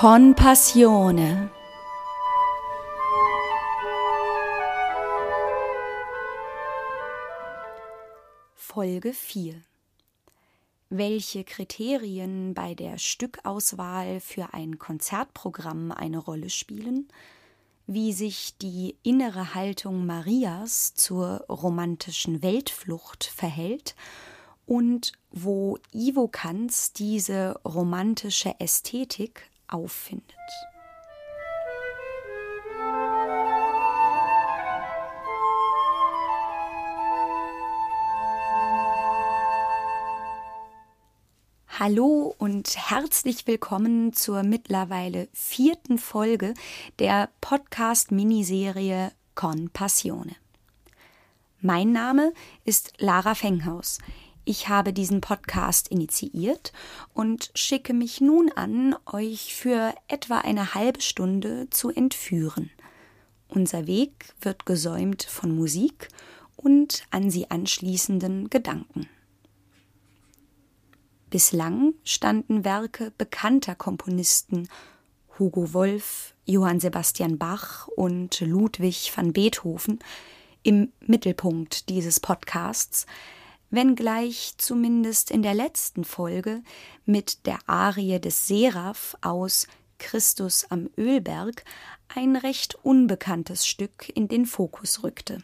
Con Passione. Folge 4 Welche Kriterien bei der Stückauswahl für ein Konzertprogramm eine Rolle spielen, wie sich die innere Haltung Marias zur romantischen Weltflucht verhält? Und wo Ivo Kanz diese romantische Ästhetik auffindet. Hallo und herzlich willkommen zur mittlerweile vierten Folge der Podcast-Miniserie Con Passione. Mein Name ist Lara Fenghaus. Ich habe diesen Podcast initiiert und schicke mich nun an, euch für etwa eine halbe Stunde zu entführen. Unser Weg wird gesäumt von Musik und an sie anschließenden Gedanken. Bislang standen Werke bekannter Komponisten Hugo Wolf, Johann Sebastian Bach und Ludwig van Beethoven im Mittelpunkt dieses Podcasts, wenngleich zumindest in der letzten Folge mit der Arie des Seraph aus Christus am Ölberg ein recht unbekanntes Stück in den Fokus rückte.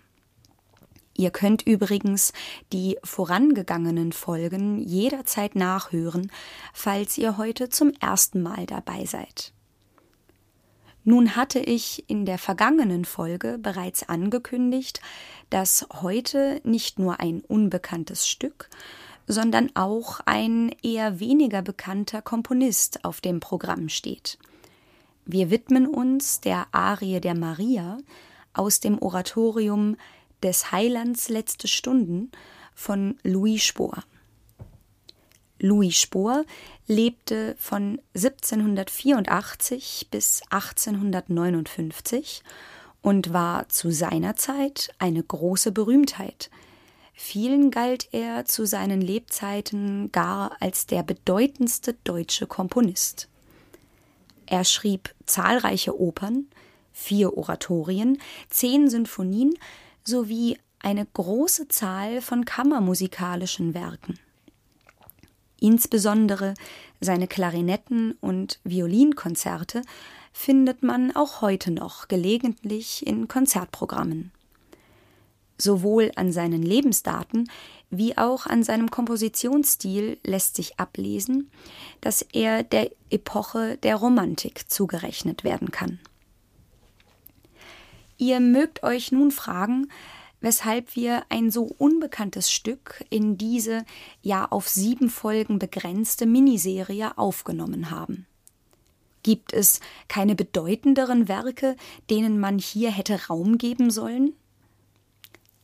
Ihr könnt übrigens die vorangegangenen Folgen jederzeit nachhören, falls ihr heute zum ersten Mal dabei seid. Nun hatte ich in der vergangenen Folge bereits angekündigt, dass heute nicht nur ein unbekanntes Stück, sondern auch ein eher weniger bekannter Komponist auf dem Programm steht. Wir widmen uns der Arie der Maria aus dem Oratorium des Heilands letzte Stunden von Louis Spohr. Louis Spohr lebte von 1784 bis 1859 und war zu seiner Zeit eine große Berühmtheit. Vielen galt er zu seinen Lebzeiten gar als der bedeutendste deutsche Komponist. Er schrieb zahlreiche Opern, vier Oratorien, zehn Sinfonien sowie eine große Zahl von kammermusikalischen Werken. Insbesondere seine Klarinetten und Violinkonzerte findet man auch heute noch gelegentlich in Konzertprogrammen. Sowohl an seinen Lebensdaten wie auch an seinem Kompositionsstil lässt sich ablesen, dass er der Epoche der Romantik zugerechnet werden kann. Ihr mögt euch nun fragen, weshalb wir ein so unbekanntes Stück in diese ja auf sieben Folgen begrenzte Miniserie aufgenommen haben. Gibt es keine bedeutenderen Werke, denen man hier hätte Raum geben sollen?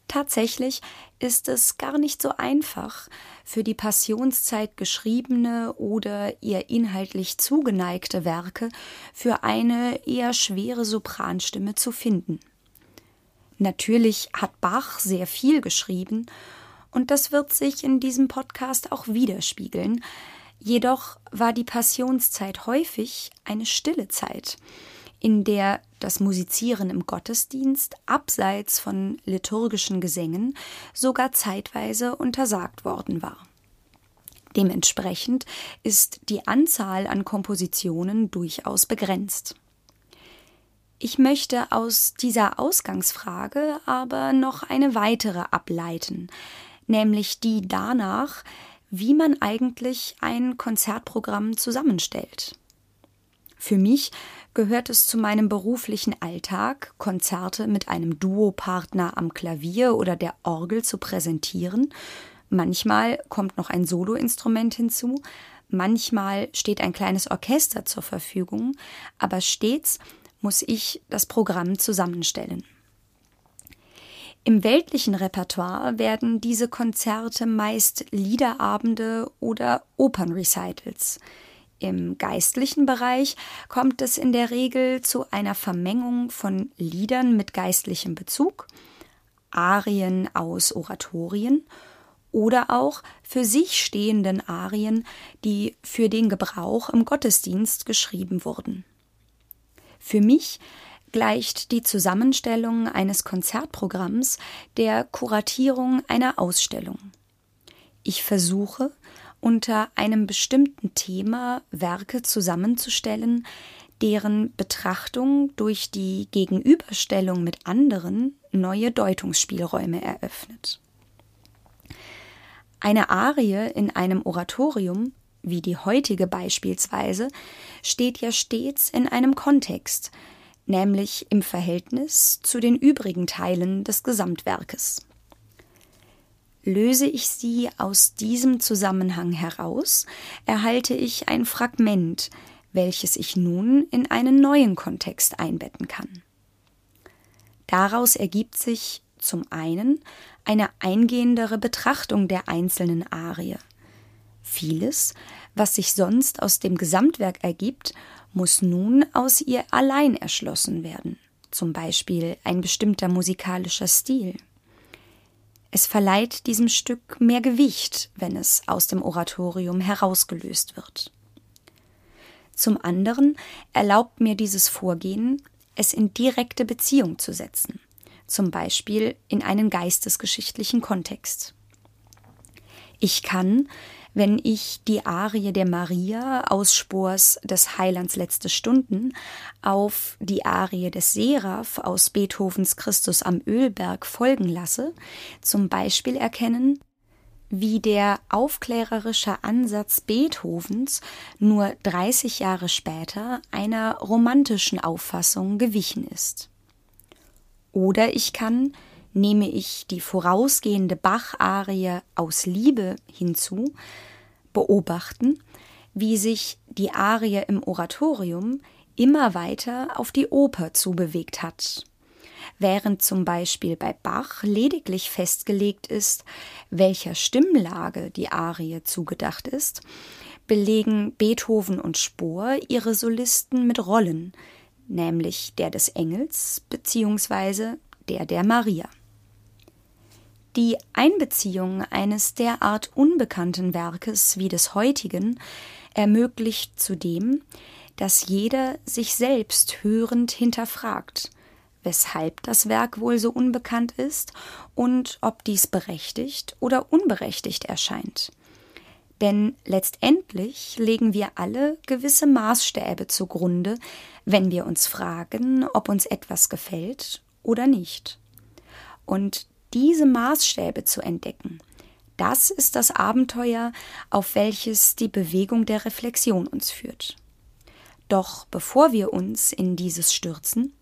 Tatsächlich ist es gar nicht so einfach, für die Passionszeit geschriebene oder ihr inhaltlich zugeneigte Werke für eine eher schwere Sopranstimme zu finden. Natürlich hat Bach sehr viel geschrieben, und das wird sich in diesem Podcast auch widerspiegeln. Jedoch war die Passionszeit häufig eine stille Zeit, in der das Musizieren im Gottesdienst abseits von liturgischen Gesängen sogar zeitweise untersagt worden war. Dementsprechend ist die Anzahl an Kompositionen durchaus begrenzt. Ich möchte aus dieser Ausgangsfrage aber noch eine weitere ableiten, nämlich die danach, wie man eigentlich ein Konzertprogramm zusammenstellt. Für mich gehört es zu meinem beruflichen Alltag, Konzerte mit einem Duopartner am Klavier oder der Orgel zu präsentieren. Manchmal kommt noch ein Soloinstrument hinzu, manchmal steht ein kleines Orchester zur Verfügung, aber stets muss ich das Programm zusammenstellen. Im weltlichen Repertoire werden diese Konzerte meist Liederabende oder Opernrecitals. Im geistlichen Bereich kommt es in der Regel zu einer Vermengung von Liedern mit geistlichem Bezug, Arien aus Oratorien oder auch für sich stehenden Arien, die für den Gebrauch im Gottesdienst geschrieben wurden. Für mich gleicht die Zusammenstellung eines Konzertprogramms der Kuratierung einer Ausstellung. Ich versuche, unter einem bestimmten Thema Werke zusammenzustellen, deren Betrachtung durch die Gegenüberstellung mit anderen neue Deutungsspielräume eröffnet. Eine Arie in einem Oratorium, wie die heutige beispielsweise, steht ja stets in einem Kontext, nämlich im Verhältnis zu den übrigen Teilen des Gesamtwerkes. Löse ich sie aus diesem Zusammenhang heraus, erhalte ich ein Fragment, welches ich nun in einen neuen Kontext einbetten kann. Daraus ergibt sich zum einen eine eingehendere Betrachtung der einzelnen Arie. Vieles, was sich sonst aus dem Gesamtwerk ergibt, muss nun aus ihr allein erschlossen werden, zum Beispiel ein bestimmter musikalischer Stil. Es verleiht diesem Stück mehr Gewicht, wenn es aus dem Oratorium herausgelöst wird. Zum anderen erlaubt mir dieses Vorgehen, es in direkte Beziehung zu setzen, zum Beispiel in einen geistesgeschichtlichen Kontext. Ich kann, wenn ich die Arie der Maria aus Spors des Heilands letzte Stunden auf die Arie des Seraph aus Beethovens Christus am Ölberg folgen lasse, zum Beispiel erkennen, wie der aufklärerische Ansatz Beethovens nur 30 Jahre später einer romantischen Auffassung gewichen ist. Oder ich kann, nehme ich die vorausgehende Bach-Arie aus Liebe hinzu, beobachten, wie sich die Arie im Oratorium immer weiter auf die Oper zubewegt hat. Während zum Beispiel bei Bach lediglich festgelegt ist, welcher Stimmlage die Arie zugedacht ist, belegen Beethoven und Spohr ihre Solisten mit Rollen, nämlich der des Engels bzw. der der Maria. Die Einbeziehung eines derart unbekannten Werkes wie des heutigen ermöglicht zudem, dass jeder sich selbst hörend hinterfragt, weshalb das Werk wohl so unbekannt ist und ob dies berechtigt oder unberechtigt erscheint. Denn letztendlich legen wir alle gewisse Maßstäbe zugrunde, wenn wir uns fragen, ob uns etwas gefällt oder nicht. Und diese Maßstäbe zu entdecken, das ist das Abenteuer, auf welches die Bewegung der Reflexion uns führt. Doch bevor wir uns in dieses stürzen,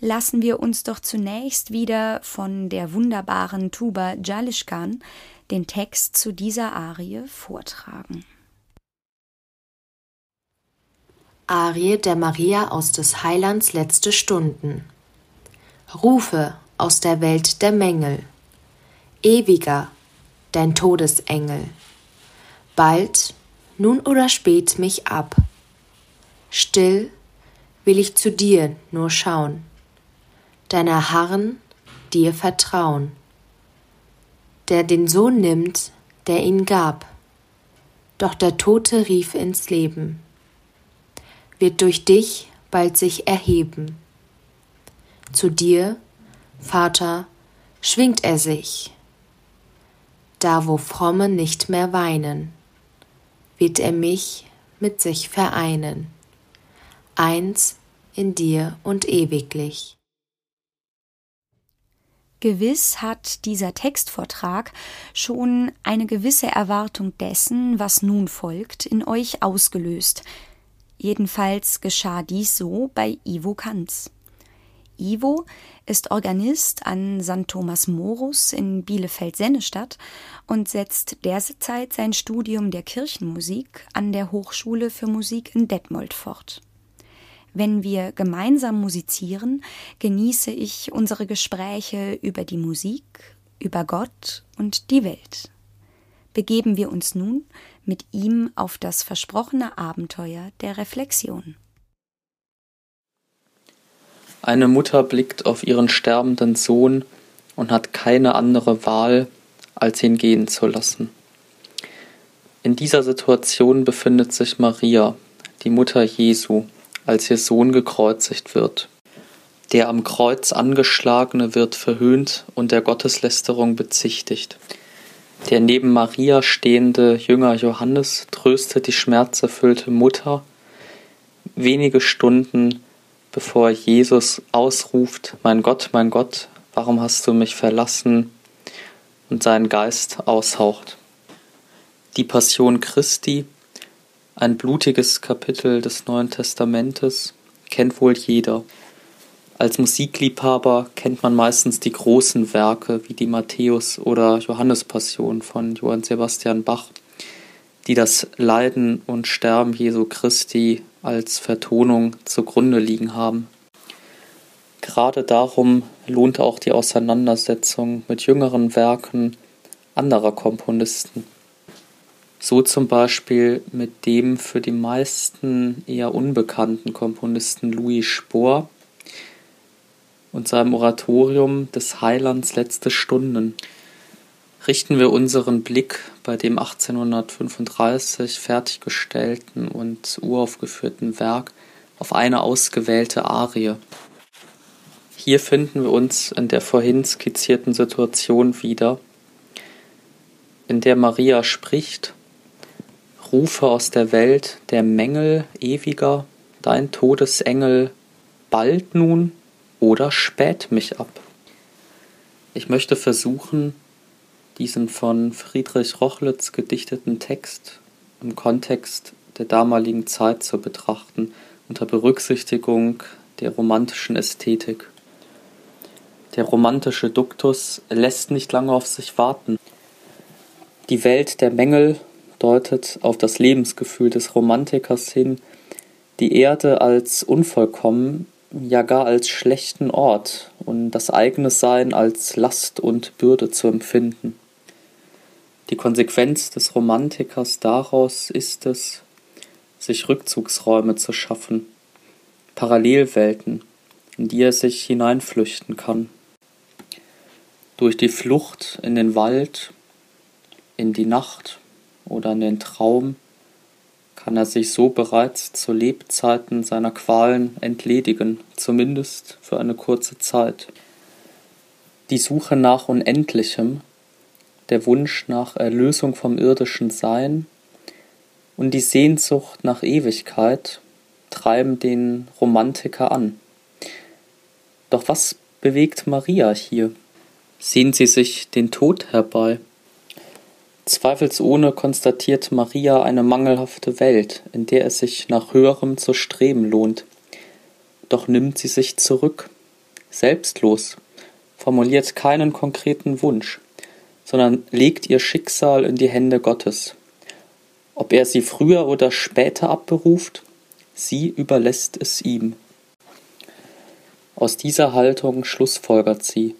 lassen wir uns doch zunächst wieder von der wunderbaren Tuba Jalishkan den Text zu dieser Arie vortragen. Arie der Maria aus des Heilands letzte Stunden. Rufe aus der Welt der Mängel. Ewiger, dein Todesengel. Bald, nun oder spät mich ab. Still will ich zu dir nur schauen, deiner Harren dir vertrauen, der den Sohn nimmt, der ihn gab. Doch der Tote rief ins Leben, wird durch dich bald sich erheben. Zu dir Vater, schwingt er sich. Da wo Fromme nicht mehr weinen, wird er mich mit sich vereinen, eins in dir und ewiglich. Gewiss hat dieser Textvortrag schon eine gewisse Erwartung dessen, was nun folgt, in euch ausgelöst. Jedenfalls geschah dies so bei Ivo Kanz. Ivo ist Organist an St. Thomas Morus in Bielefeld-Sennestadt und setzt derzeit sein Studium der Kirchenmusik an der Hochschule für Musik in Detmold fort. Wenn wir gemeinsam musizieren, genieße ich unsere Gespräche über die Musik, über Gott und die Welt. Begeben wir uns nun mit ihm auf das versprochene Abenteuer der Reflexion. Eine Mutter blickt auf ihren sterbenden Sohn und hat keine andere Wahl, als ihn gehen zu lassen. In dieser Situation befindet sich Maria, die Mutter Jesu, als ihr Sohn gekreuzigt wird. Der am Kreuz angeschlagene wird verhöhnt und der Gotteslästerung bezichtigt. Der neben Maria stehende Jünger Johannes tröstet die schmerzerfüllte Mutter wenige Stunden bevor Jesus ausruft, Mein Gott, mein Gott, warum hast du mich verlassen? und seinen Geist aushaucht. Die Passion Christi, ein blutiges Kapitel des Neuen Testamentes, kennt wohl jeder. Als Musikliebhaber kennt man meistens die großen Werke wie die Matthäus- oder Johannespassion von Johann Sebastian Bach, die das Leiden und Sterben Jesu Christi als Vertonung zugrunde liegen haben. Gerade darum lohnt auch die Auseinandersetzung mit jüngeren Werken anderer Komponisten. So zum Beispiel mit dem für die meisten eher unbekannten Komponisten Louis Spohr und seinem Oratorium des Heilands Letzte Stunden richten wir unseren Blick bei dem 1835 fertiggestellten und uraufgeführten Werk auf eine ausgewählte Arie. Hier finden wir uns in der vorhin skizzierten Situation wieder, in der Maria spricht, Rufe aus der Welt der Mängel ewiger, dein Todesengel, bald nun oder spät mich ab. Ich möchte versuchen, diesen von Friedrich Rochlitz gedichteten Text im Kontext der damaligen Zeit zu betrachten, unter Berücksichtigung der romantischen Ästhetik. Der romantische Duktus lässt nicht lange auf sich warten. Die Welt der Mängel deutet auf das Lebensgefühl des Romantikers hin, die Erde als unvollkommen, ja gar als schlechten Ort und das eigene Sein als Last und Bürde zu empfinden. Die Konsequenz des Romantikers daraus ist es, sich Rückzugsräume zu schaffen, Parallelwelten, in die er sich hineinflüchten kann. Durch die Flucht in den Wald, in die Nacht oder in den Traum kann er sich so bereits zu Lebzeiten seiner Qualen entledigen, zumindest für eine kurze Zeit. Die Suche nach Unendlichem der Wunsch nach Erlösung vom irdischen Sein und die Sehnsucht nach Ewigkeit treiben den Romantiker an. Doch was bewegt Maria hier? Sehnt sie sich den Tod herbei? Zweifelsohne konstatiert Maria eine mangelhafte Welt, in der es sich nach höherem zu streben lohnt. Doch nimmt sie sich zurück, selbstlos, formuliert keinen konkreten Wunsch, sondern legt ihr Schicksal in die Hände Gottes. Ob er sie früher oder später abberuft, sie überlässt es ihm. Aus dieser Haltung schlussfolgert sie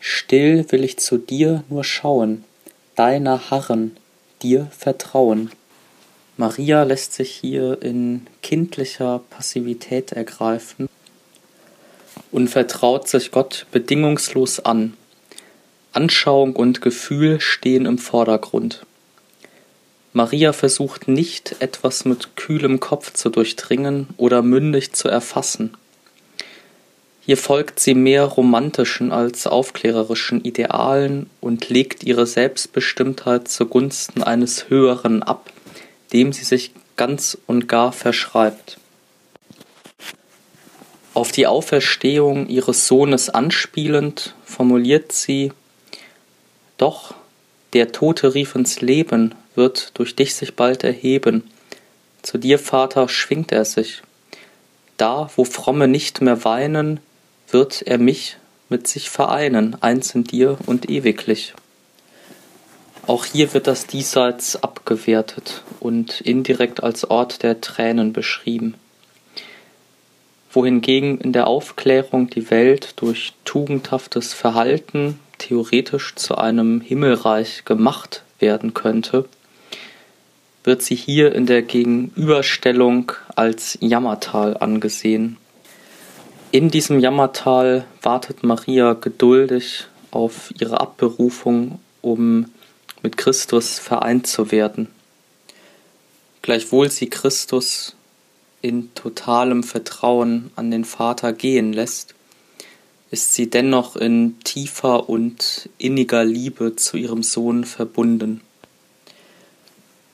Still will ich zu dir nur schauen, deiner harren, dir vertrauen. Maria lässt sich hier in kindlicher Passivität ergreifen und vertraut sich Gott bedingungslos an. Anschauung und Gefühl stehen im Vordergrund. Maria versucht nicht, etwas mit kühlem Kopf zu durchdringen oder mündig zu erfassen. Hier folgt sie mehr romantischen als aufklärerischen Idealen und legt ihre Selbstbestimmtheit zugunsten eines Höheren ab, dem sie sich ganz und gar verschreibt. Auf die Auferstehung ihres Sohnes anspielend formuliert sie doch, der Tote rief ins Leben, wird durch dich sich bald erheben. Zu dir, Vater, schwingt er sich. Da, wo Fromme nicht mehr weinen, wird er mich mit sich vereinen, eins in dir und ewiglich. Auch hier wird das Diesseits abgewertet und indirekt als Ort der Tränen beschrieben. Wohingegen in der Aufklärung die Welt durch tugendhaftes Verhalten theoretisch zu einem Himmelreich gemacht werden könnte, wird sie hier in der Gegenüberstellung als Jammertal angesehen. In diesem Jammertal wartet Maria geduldig auf ihre Abberufung um mit Christus vereint zu werden. Gleichwohl sie Christus in totalem Vertrauen an den Vater gehen lässt, ist sie dennoch in tiefer und inniger Liebe zu ihrem Sohn verbunden.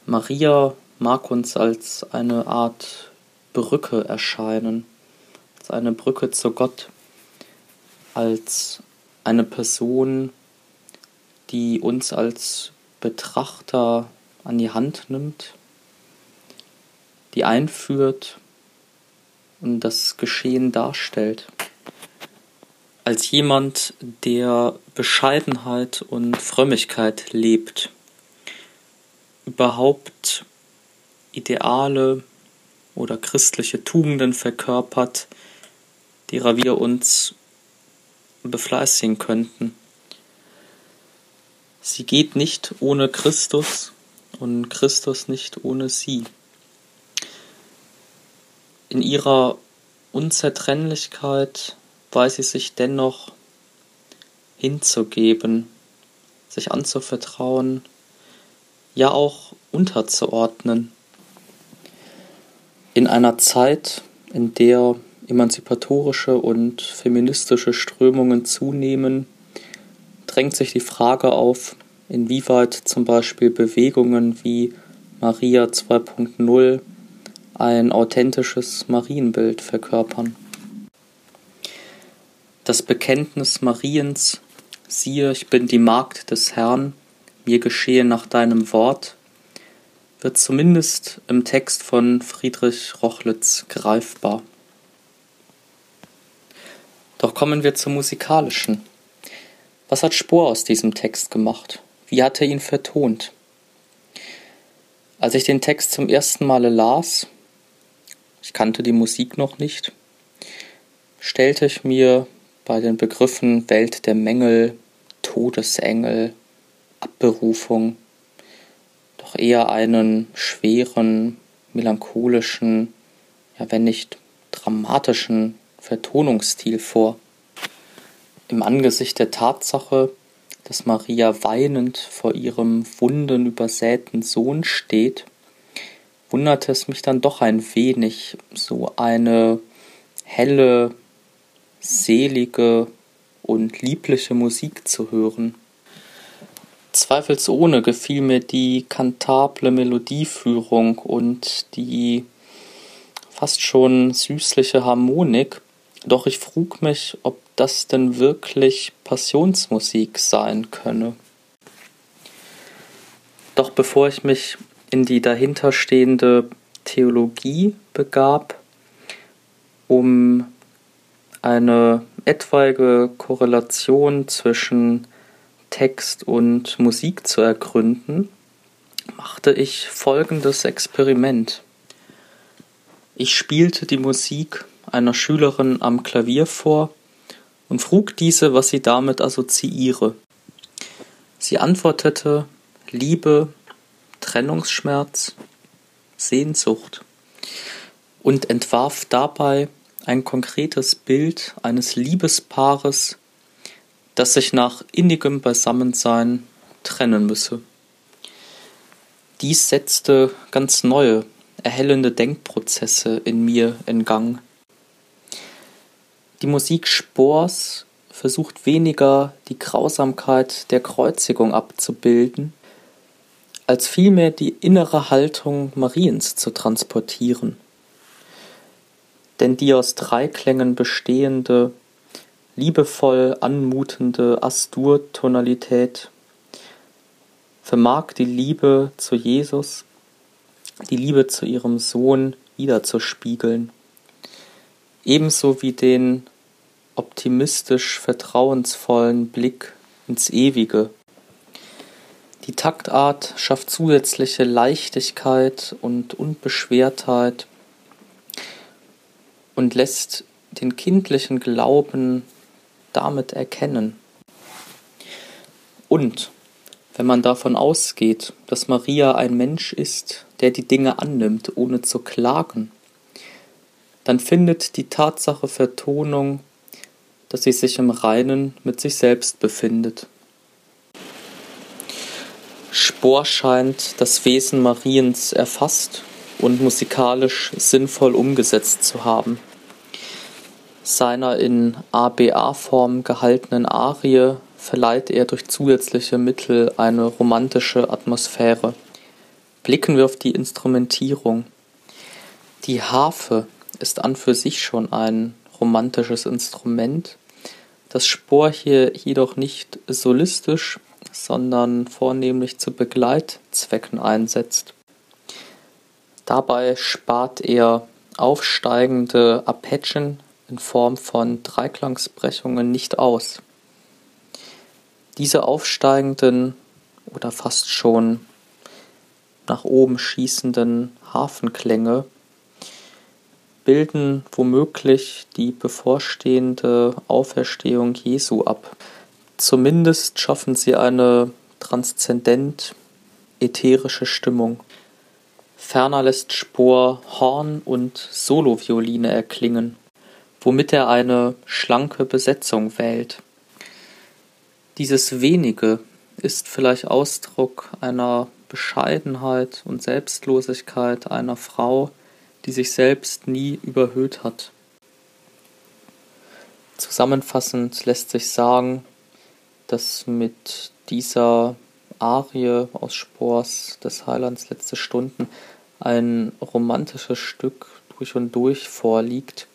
Maria mag uns als eine Art Brücke erscheinen, als eine Brücke zu Gott, als eine Person, die uns als Betrachter an die Hand nimmt, die einführt und das Geschehen darstellt. Als jemand, der Bescheidenheit und Frömmigkeit lebt, überhaupt Ideale oder christliche Tugenden verkörpert, derer wir uns befleißigen könnten. Sie geht nicht ohne Christus und Christus nicht ohne sie. In ihrer Unzertrennlichkeit weiß sie sich dennoch hinzugeben, sich anzuvertrauen, ja auch unterzuordnen. In einer Zeit, in der emanzipatorische und feministische Strömungen zunehmen, drängt sich die Frage auf, inwieweit zum Beispiel Bewegungen wie Maria 2.0 ein authentisches Marienbild verkörpern. Das Bekenntnis Mariens, siehe, ich bin die Magd des Herrn, mir geschehe nach deinem Wort, wird zumindest im Text von Friedrich Rochlitz greifbar. Doch kommen wir zum Musikalischen. Was hat Spohr aus diesem Text gemacht? Wie hat er ihn vertont? Als ich den Text zum ersten Male las, ich kannte die Musik noch nicht, stellte ich mir bei den Begriffen Welt der Mängel, Todesengel, Abberufung doch eher einen schweren, melancholischen, ja wenn nicht dramatischen Vertonungsstil vor. Im Angesicht der Tatsache, dass Maria weinend vor ihrem wunden übersäten Sohn steht, wunderte es mich dann doch ein wenig, so eine helle, selige und liebliche Musik zu hören. Zweifelsohne gefiel mir die kantable Melodieführung und die fast schon süßliche Harmonik, doch ich frug mich, ob das denn wirklich Passionsmusik sein könne. Doch bevor ich mich in die dahinterstehende Theologie begab, um eine etwaige Korrelation zwischen Text und Musik zu ergründen, machte ich folgendes Experiment. Ich spielte die Musik einer Schülerin am Klavier vor und frug diese, was sie damit assoziiere. Sie antwortete Liebe, Trennungsschmerz, Sehnsucht und entwarf dabei ein konkretes Bild eines Liebespaares, das sich nach innigem Beisammensein trennen müsse. Dies setzte ganz neue, erhellende Denkprozesse in mir in Gang. Die Musik Spors versucht weniger die Grausamkeit der Kreuzigung abzubilden, als vielmehr die innere Haltung Mariens zu transportieren. Denn die aus drei Klängen bestehende, liebevoll anmutende Astur-Tonalität vermag die Liebe zu Jesus, die Liebe zu ihrem Sohn wiederzuspiegeln, ebenso wie den optimistisch vertrauensvollen Blick ins Ewige. Die Taktart schafft zusätzliche Leichtigkeit und Unbeschwertheit und lässt den kindlichen Glauben damit erkennen. Und wenn man davon ausgeht, dass Maria ein Mensch ist, der die Dinge annimmt, ohne zu klagen, dann findet die Tatsache Vertonung dass sie sich im Reinen mit sich selbst befindet. Spohr scheint das Wesen Mariens erfasst und musikalisch sinnvoll umgesetzt zu haben. Seiner in ABA-Form gehaltenen Arie verleiht er durch zusätzliche Mittel eine romantische Atmosphäre. Blicken wir auf die Instrumentierung. Die Harfe ist an für sich schon ein romantisches Instrument, das Spohr hier jedoch nicht solistisch, sondern vornehmlich zu Begleitzwecken einsetzt. Dabei spart er aufsteigende Arpeggien in Form von Dreiklangsbrechungen nicht aus. Diese aufsteigenden oder fast schon nach oben schießenden Hafenklänge bilden womöglich die bevorstehende Auferstehung Jesu ab. Zumindest schaffen sie eine transzendent ätherische Stimmung. Ferner lässt Spohr Horn und Solovioline erklingen womit er eine schlanke Besetzung wählt. Dieses wenige ist vielleicht Ausdruck einer Bescheidenheit und Selbstlosigkeit einer Frau, die sich selbst nie überhöht hat. Zusammenfassend lässt sich sagen, dass mit dieser Arie aus Spohrs des Heilands letzte Stunden ein romantisches Stück durch und durch vorliegt,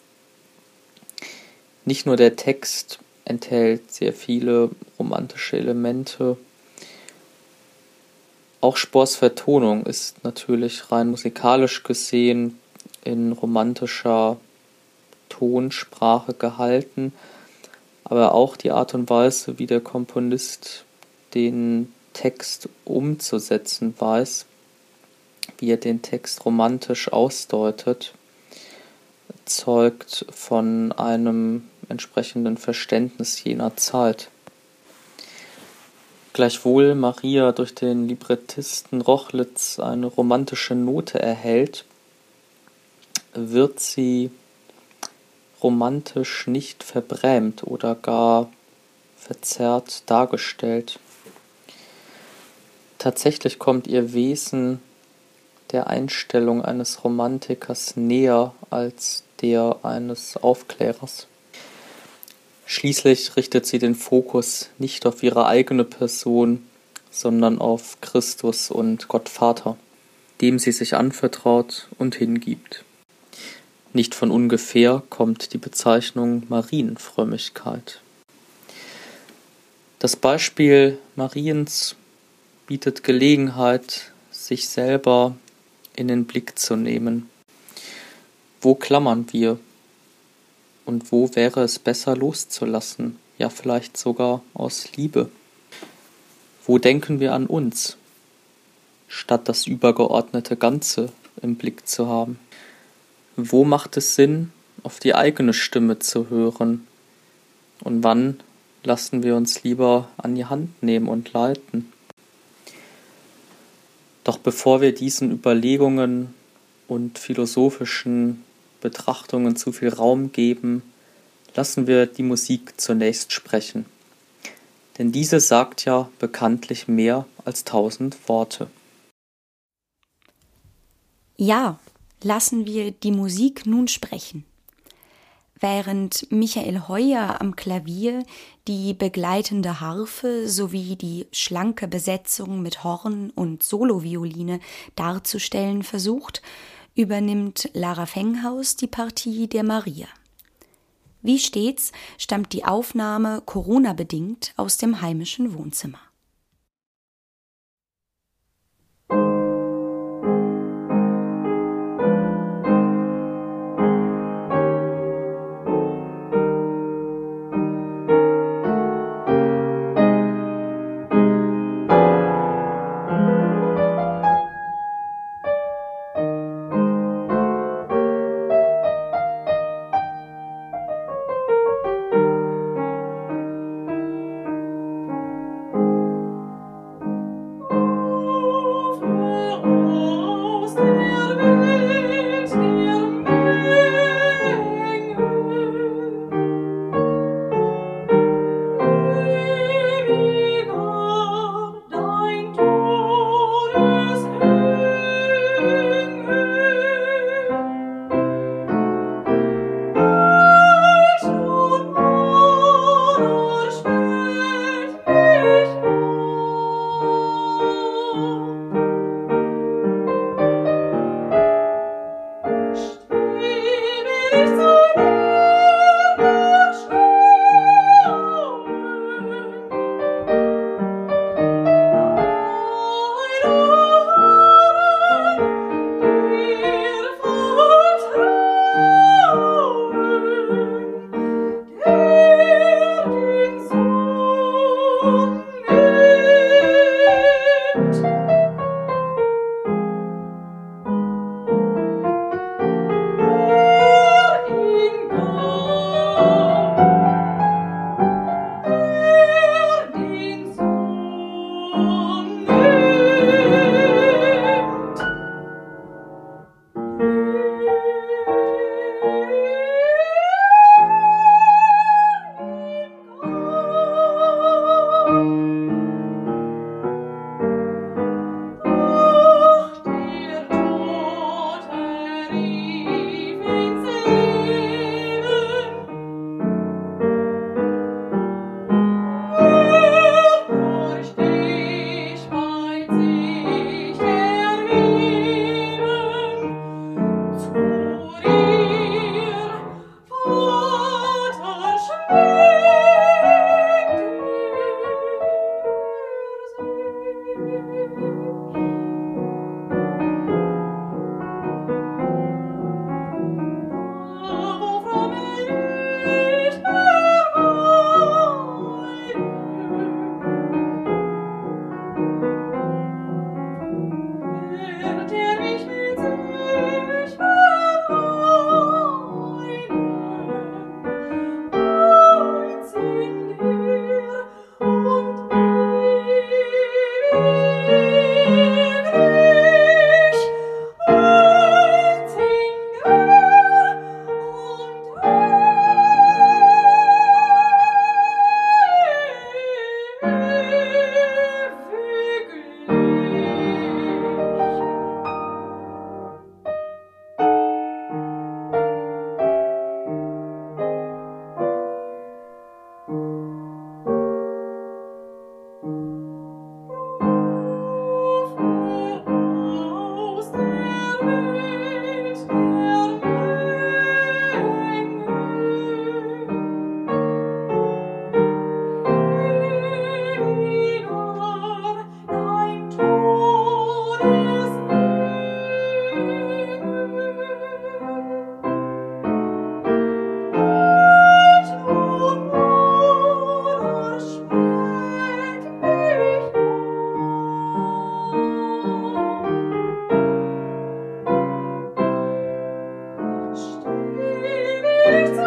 nicht nur der Text enthält sehr viele romantische Elemente. Auch Spors Vertonung ist natürlich rein musikalisch gesehen in romantischer Tonsprache gehalten, aber auch die Art und Weise, wie der Komponist den Text umzusetzen weiß, wie er den Text romantisch ausdeutet, zeugt von einem entsprechenden Verständnis jener Zeit. Gleichwohl Maria durch den Librettisten Rochlitz eine romantische Note erhält, wird sie romantisch nicht verbrämt oder gar verzerrt dargestellt. Tatsächlich kommt ihr Wesen der Einstellung eines Romantikers näher als der eines Aufklärers. Schließlich richtet sie den Fokus nicht auf ihre eigene Person, sondern auf Christus und Gott Vater, dem sie sich anvertraut und hingibt. Nicht von ungefähr kommt die Bezeichnung Marienfrömmigkeit. Das Beispiel Mariens bietet Gelegenheit, sich selber in den Blick zu nehmen. Wo klammern wir und wo wäre es besser loszulassen, ja vielleicht sogar aus Liebe? Wo denken wir an uns, statt das übergeordnete Ganze im Blick zu haben? Wo macht es Sinn, auf die eigene Stimme zu hören? Und wann lassen wir uns lieber an die Hand nehmen und leiten? Doch bevor wir diesen Überlegungen und philosophischen Betrachtungen zu viel Raum geben, lassen wir die Musik zunächst sprechen. Denn diese sagt ja bekanntlich mehr als tausend Worte. Ja, lassen wir die Musik nun sprechen. Während Michael Heuer am Klavier die begleitende Harfe sowie die schlanke Besetzung mit Horn und Solovioline darzustellen versucht, übernimmt Lara Fenghaus die Partie der Maria. Wie stets stammt die Aufnahme Corona-bedingt aus dem heimischen Wohnzimmer. It's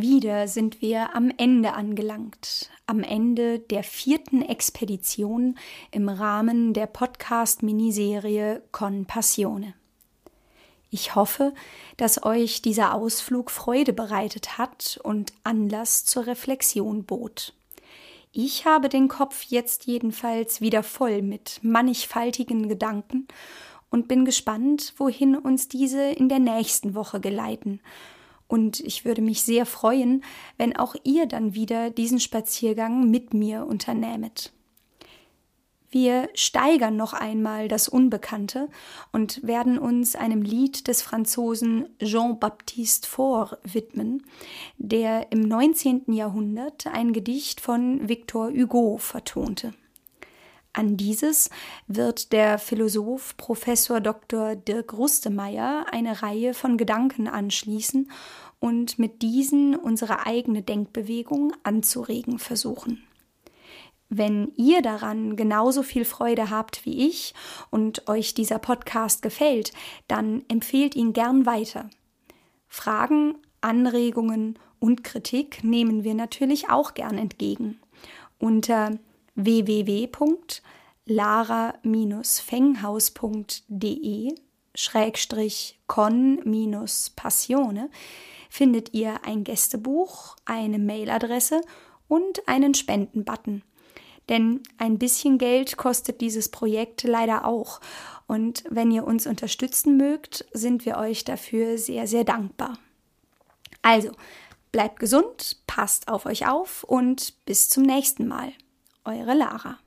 wieder sind wir am Ende angelangt, am Ende der vierten Expedition im Rahmen der Podcast-Miniserie Con Passione. Ich hoffe, dass euch dieser Ausflug Freude bereitet hat und Anlass zur Reflexion bot. Ich habe den Kopf jetzt jedenfalls wieder voll mit mannigfaltigen Gedanken und bin gespannt, wohin uns diese in der nächsten Woche geleiten und ich würde mich sehr freuen, wenn auch ihr dann wieder diesen Spaziergang mit mir unternehmet. Wir steigern noch einmal das Unbekannte und werden uns einem Lied des Franzosen Jean-Baptiste Faure widmen, der im 19. Jahrhundert ein Gedicht von Victor Hugo vertonte. An dieses wird der Philosoph Professor Dr. Dirk Rustemeyer eine Reihe von Gedanken anschließen und mit diesen unsere eigene Denkbewegung anzuregen versuchen. Wenn ihr daran genauso viel Freude habt wie ich und euch dieser Podcast gefällt, dann empfehlt ihn gern weiter. Fragen, Anregungen und Kritik nehmen wir natürlich auch gern entgegen. Unter www.lara-fenghaus.de Schrägstrich con-passione findet ihr ein Gästebuch, eine Mailadresse und einen Spendenbutton. Denn ein bisschen Geld kostet dieses Projekt leider auch. Und wenn ihr uns unterstützen mögt, sind wir euch dafür sehr, sehr dankbar. Also, bleibt gesund, passt auf euch auf und bis zum nächsten Mal. Eure Lara.